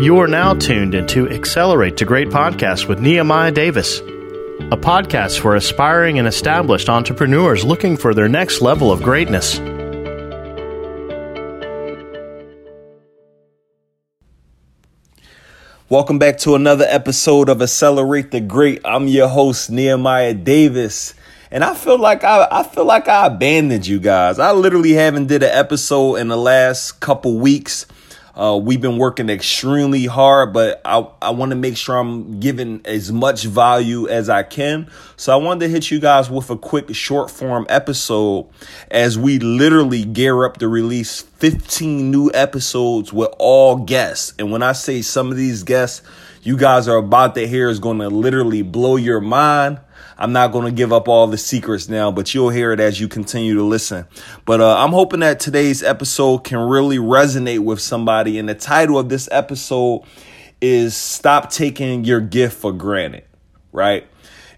You are now tuned into Accelerate the Great Podcast with Nehemiah Davis, a podcast for aspiring and established entrepreneurs looking for their next level of greatness. Welcome back to another episode of Accelerate the Great. I'm your host Nehemiah Davis, and I feel like I I feel like I abandoned you guys. I literally haven't did an episode in the last couple weeks. Uh, we've been working extremely hard, but I, I want to make sure I'm giving as much value as I can. So I wanted to hit you guys with a quick short form episode as we literally gear up to release 15 new episodes with all guests. And when I say some of these guests you guys are about to hear is going to literally blow your mind. I'm not going to give up all the secrets now, but you'll hear it as you continue to listen. But uh, I'm hoping that today's episode can really resonate with somebody. And the title of this episode is Stop Taking Your Gift for Granted, right?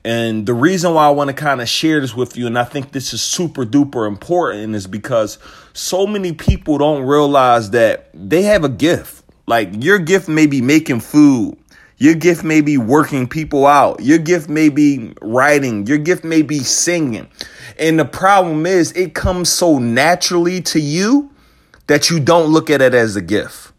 And the reason why I want to kind of share this with you, and I think this is super duper important, is because so many people don't realize that they have a gift. Like your gift may be making food, your gift may be working people out. Your gift may be writing. Your gift may be singing. And the problem is, it comes so naturally to you that you don't look at it as a gift.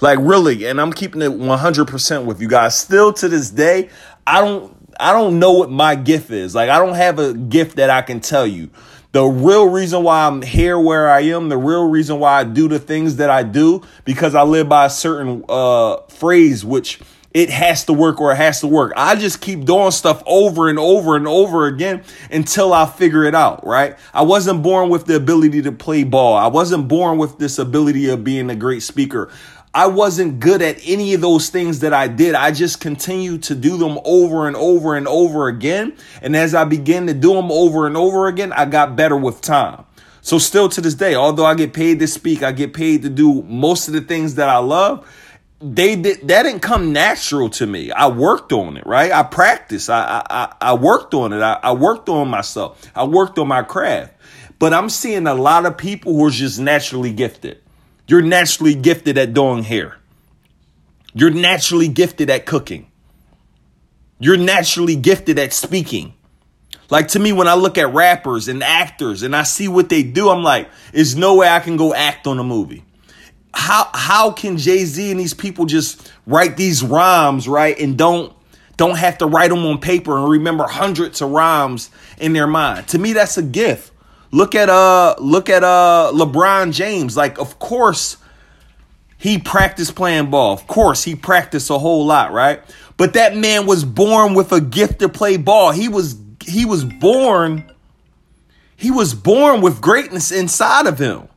Like really, and I'm keeping it 100% with you guys. Still to this day, I don't I don't know what my gift is. Like I don't have a gift that I can tell you. The real reason why I'm here where I am, the real reason why I do the things that I do because I live by a certain uh phrase which it has to work or it has to work. I just keep doing stuff over and over and over again until I figure it out, right? I wasn't born with the ability to play ball. I wasn't born with this ability of being a great speaker. I wasn't good at any of those things that I did. I just continued to do them over and over and over again. And as I began to do them over and over again, I got better with time. So still to this day, although I get paid to speak, I get paid to do most of the things that I love they did that didn't come natural to me. I worked on it, right? I practiced. I I, I worked on it. I, I worked on myself. I worked on my craft. But I'm seeing a lot of people who are just naturally gifted. You're naturally gifted at doing hair. You're naturally gifted at cooking. You're naturally gifted at speaking. Like to me, when I look at rappers and actors and I see what they do, I'm like, there's no way I can go act on a movie how how can Jay-Z and these people just write these rhymes, right? And don't don't have to write them on paper and remember hundreds of rhymes in their mind. To me, that's a gift. Look at uh look at uh LeBron James. Like, of course, he practiced playing ball. Of course, he practiced a whole lot, right? But that man was born with a gift to play ball. He was he was born he was born with greatness inside of him.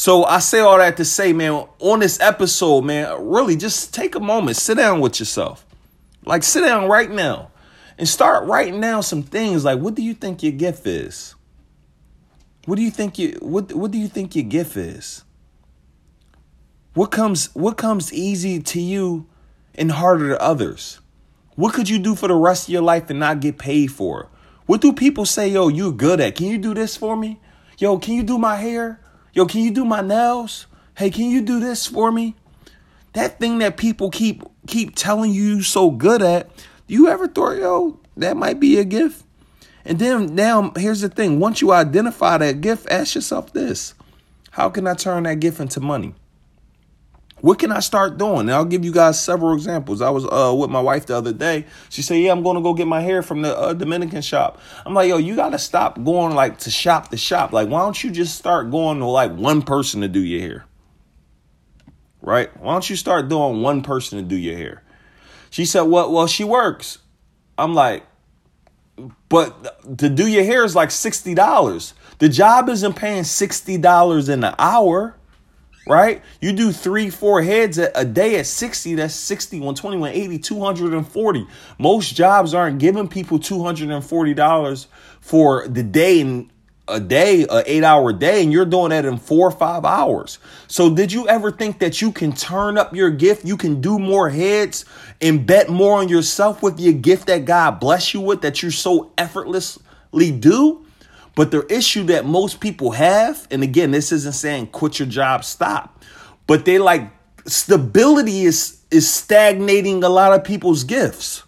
So I say all that to say, man, on this episode, man, really just take a moment, sit down with yourself. Like sit down right now and start writing down some things like what do you think your gift is? What do you think you what what do you think your gift is? What comes what comes easy to you and harder to others? What could you do for the rest of your life and not get paid for? What do people say, yo, you're good at? Can you do this for me? Yo, can you do my hair? Yo, can you do my nails? Hey, can you do this for me? That thing that people keep keep telling you you so good at, do you ever thought, yo, that might be a gift? And then now here's the thing. Once you identify that gift, ask yourself this. How can I turn that gift into money? What can I start doing? And I'll give you guys several examples. I was uh, with my wife the other day. She said, "Yeah, I'm going to go get my hair from the uh, Dominican shop." I'm like, "Yo, you got to stop going like to shop the shop. Like, why don't you just start going to like one person to do your hair? Right? Why don't you start doing one person to do your hair?" She said, "Well, well, she works." I'm like, "But to do your hair is like sixty dollars. The job isn't paying sixty dollars an hour." Right? You do three, four heads a, a, day at 60, that's 60, 120, 180, 240. Most jobs aren't giving people $240 for the day and a day, a eight hour day, and you're doing that in four or five hours. So did you ever think that you can turn up your gift? You can do more heads and bet more on yourself with your gift that God bless you with that you so effortlessly do? But the issue that most people have, and again, this isn't saying quit your job, stop, but they like stability is is stagnating a lot of people's gifts.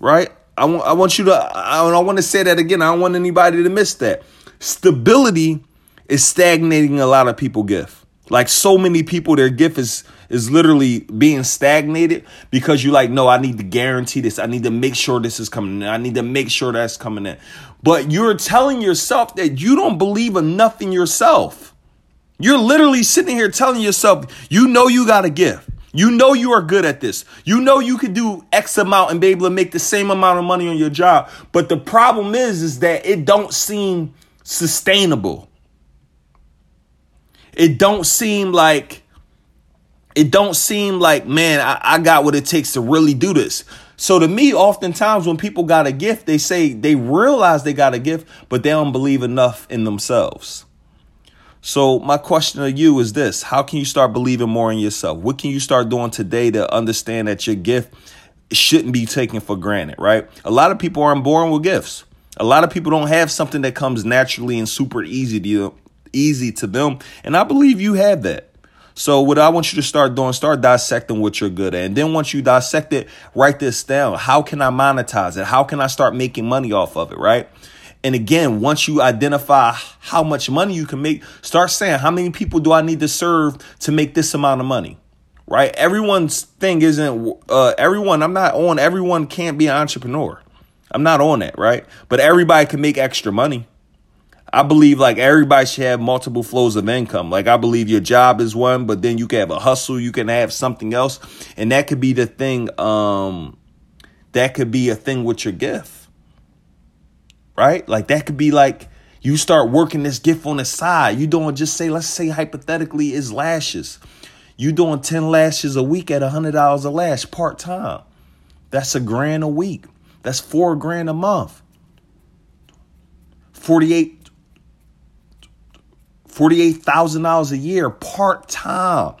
Right? I want I want you to I, I want to say that again. I don't want anybody to miss that. Stability is stagnating a lot of people gift. Like so many people their gift is is literally being stagnated because you like no I need to guarantee this. I need to make sure this is coming in. I need to make sure that's coming in. But you're telling yourself that you don't believe enough in yourself. You're literally sitting here telling yourself, you know you got a gift. You know you are good at this. You know you could do X amount and be able to make the same amount of money on your job. But the problem is, is that it don't seem sustainable. It don't seem like it don't seem like, man, I, I got what it takes to really do this. So to me, oftentimes when people got a gift, they say they realize they got a gift, but they don't believe enough in themselves. So my question to you is this: How can you start believing more in yourself? What can you start doing today to understand that your gift shouldn't be taken for granted? Right? A lot of people aren't born with gifts. A lot of people don't have something that comes naturally and super easy to you, easy to them, and I believe you have that. So what I want you to start doing, start dissecting what you're good at. And then once you dissect it, write this down. How can I monetize it? How can I start making money off of it, right? And again, once you identify how much money you can make, start saying, how many people do I need to serve to make this amount of money? Right? Everyone's thing isn't, uh, everyone, I'm not on, everyone can't be an entrepreneur. I'm not on that, right? But everybody can make extra money. I believe like everybody should have multiple flows of income. Like I believe your job is one, but then you can have a hustle, you can have something else, and that could be the thing. Um, that could be a thing with your gift right? Like that could be like you start working this gift on the side. You doing just say, let's say hypothetically is lashes. You doing 10 lashes a week at $100 a lash part time. That's a grand a week. That's four grand a month. 48 $48,000 a year part time.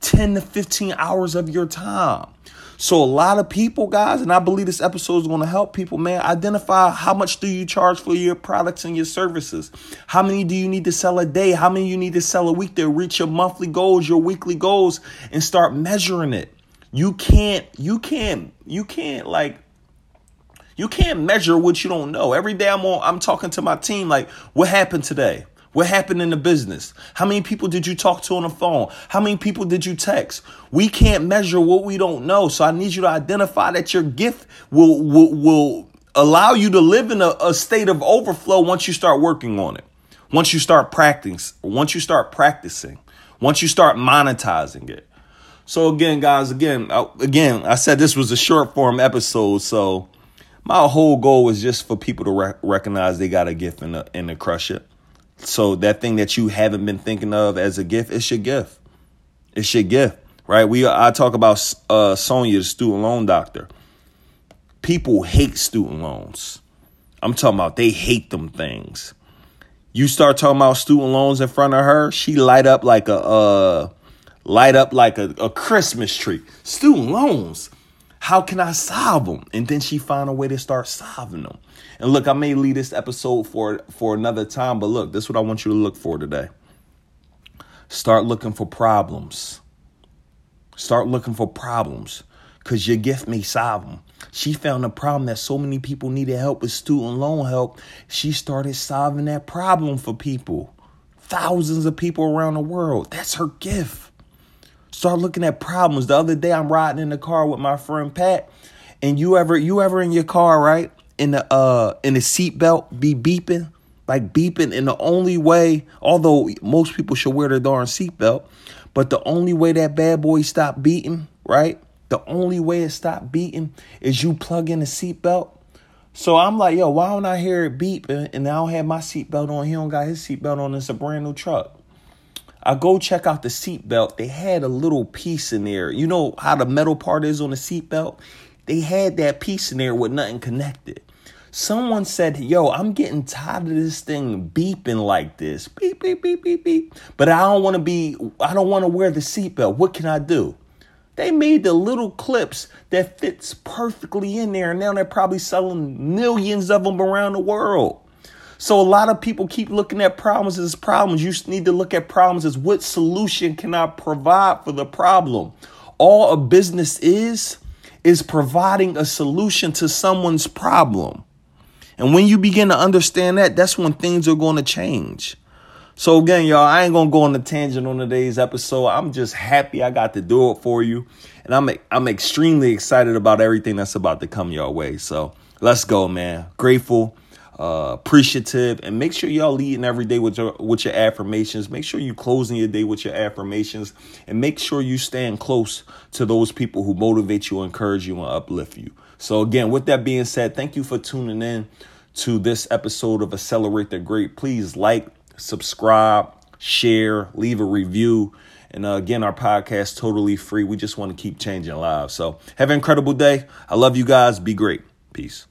10 to 15 hours of your time. So a lot of people, guys, and I believe this episode is going to help people, man, identify how much do you charge for your products and your services? How many do you need to sell a day? How many you need to sell a week to reach your monthly goals, your weekly goals and start measuring it. You can't you can't you can't like you can't measure what you don't know. Every day I'm on I'm talking to my team like what happened today? What happened in the business? How many people did you talk to on the phone? How many people did you text? We can't measure what we don't know. So I need you to identify that your gift will will, will allow you to live in a, a state of overflow once you start working on it. Once you start practicing, once you start practicing, once you start monetizing it. So again, guys, again, I, again, I said this was a short form episode, so my whole goal was just for people to rec- recognize they got a gift and to, and to crush it. So that thing that you haven't been thinking of as a gift, it's your gift. It's your gift, right? We I talk about uh, Sonia, the student loan doctor. People hate student loans. I'm talking about they hate them things. You start talking about student loans in front of her, she light up like a uh, light up like a, a Christmas tree. Student loans. How can I solve them? And then she found a way to start solving them. And look, I may leave this episode for for another time, but look, this is what I want you to look for today. Start looking for problems. Start looking for problems because your gift may solve them. She found a problem that so many people needed help with student loan help. She started solving that problem for people, thousands of people around the world. That's her gift. Start looking at problems. The other day, I'm riding in the car with my friend Pat, and you ever you ever in your car, right? in the uh in the seatbelt be beeping, like beeping, and the only way, although most people should wear their darn seatbelt, but the only way that bad boy stop beating, right? The only way it stop beating is you plug in the seatbelt. So I'm like, yo, why don't I hear it beeping and I don't have my seatbelt on? He don't got his seatbelt on. It's a brand new truck. I go check out the seatbelt. They had a little piece in there. You know how the metal part is on the seatbelt? They had that piece in there with nothing connected. Someone said, Yo, I'm getting tired of this thing beeping like this. Beep, beep, beep, beep, beep. But I don't want to be, I don't want to wear the seatbelt. What can I do? They made the little clips that fits perfectly in there. And now they're probably selling millions of them around the world. So a lot of people keep looking at problems as problems. You need to look at problems as what solution can I provide for the problem? All a business is is providing a solution to someone's problem. And when you begin to understand that, that's when things are going to change. So again, y'all, I ain't gonna go on a tangent on today's episode. I'm just happy I got to do it for you, and I'm I'm extremely excited about everything that's about to come your way. So let's go, man. Grateful, uh, appreciative, and make sure y'all leading every day with your with your affirmations. Make sure you closing your day with your affirmations, and make sure you stand close to those people who motivate you, encourage you, and uplift you. So again, with that being said, thank you for tuning in to this episode of Accelerate the Great. Please like subscribe, share, leave a review. And uh, again, our podcast totally free. We just want to keep changing lives. So have an incredible day. I love you guys. Be great. Peace.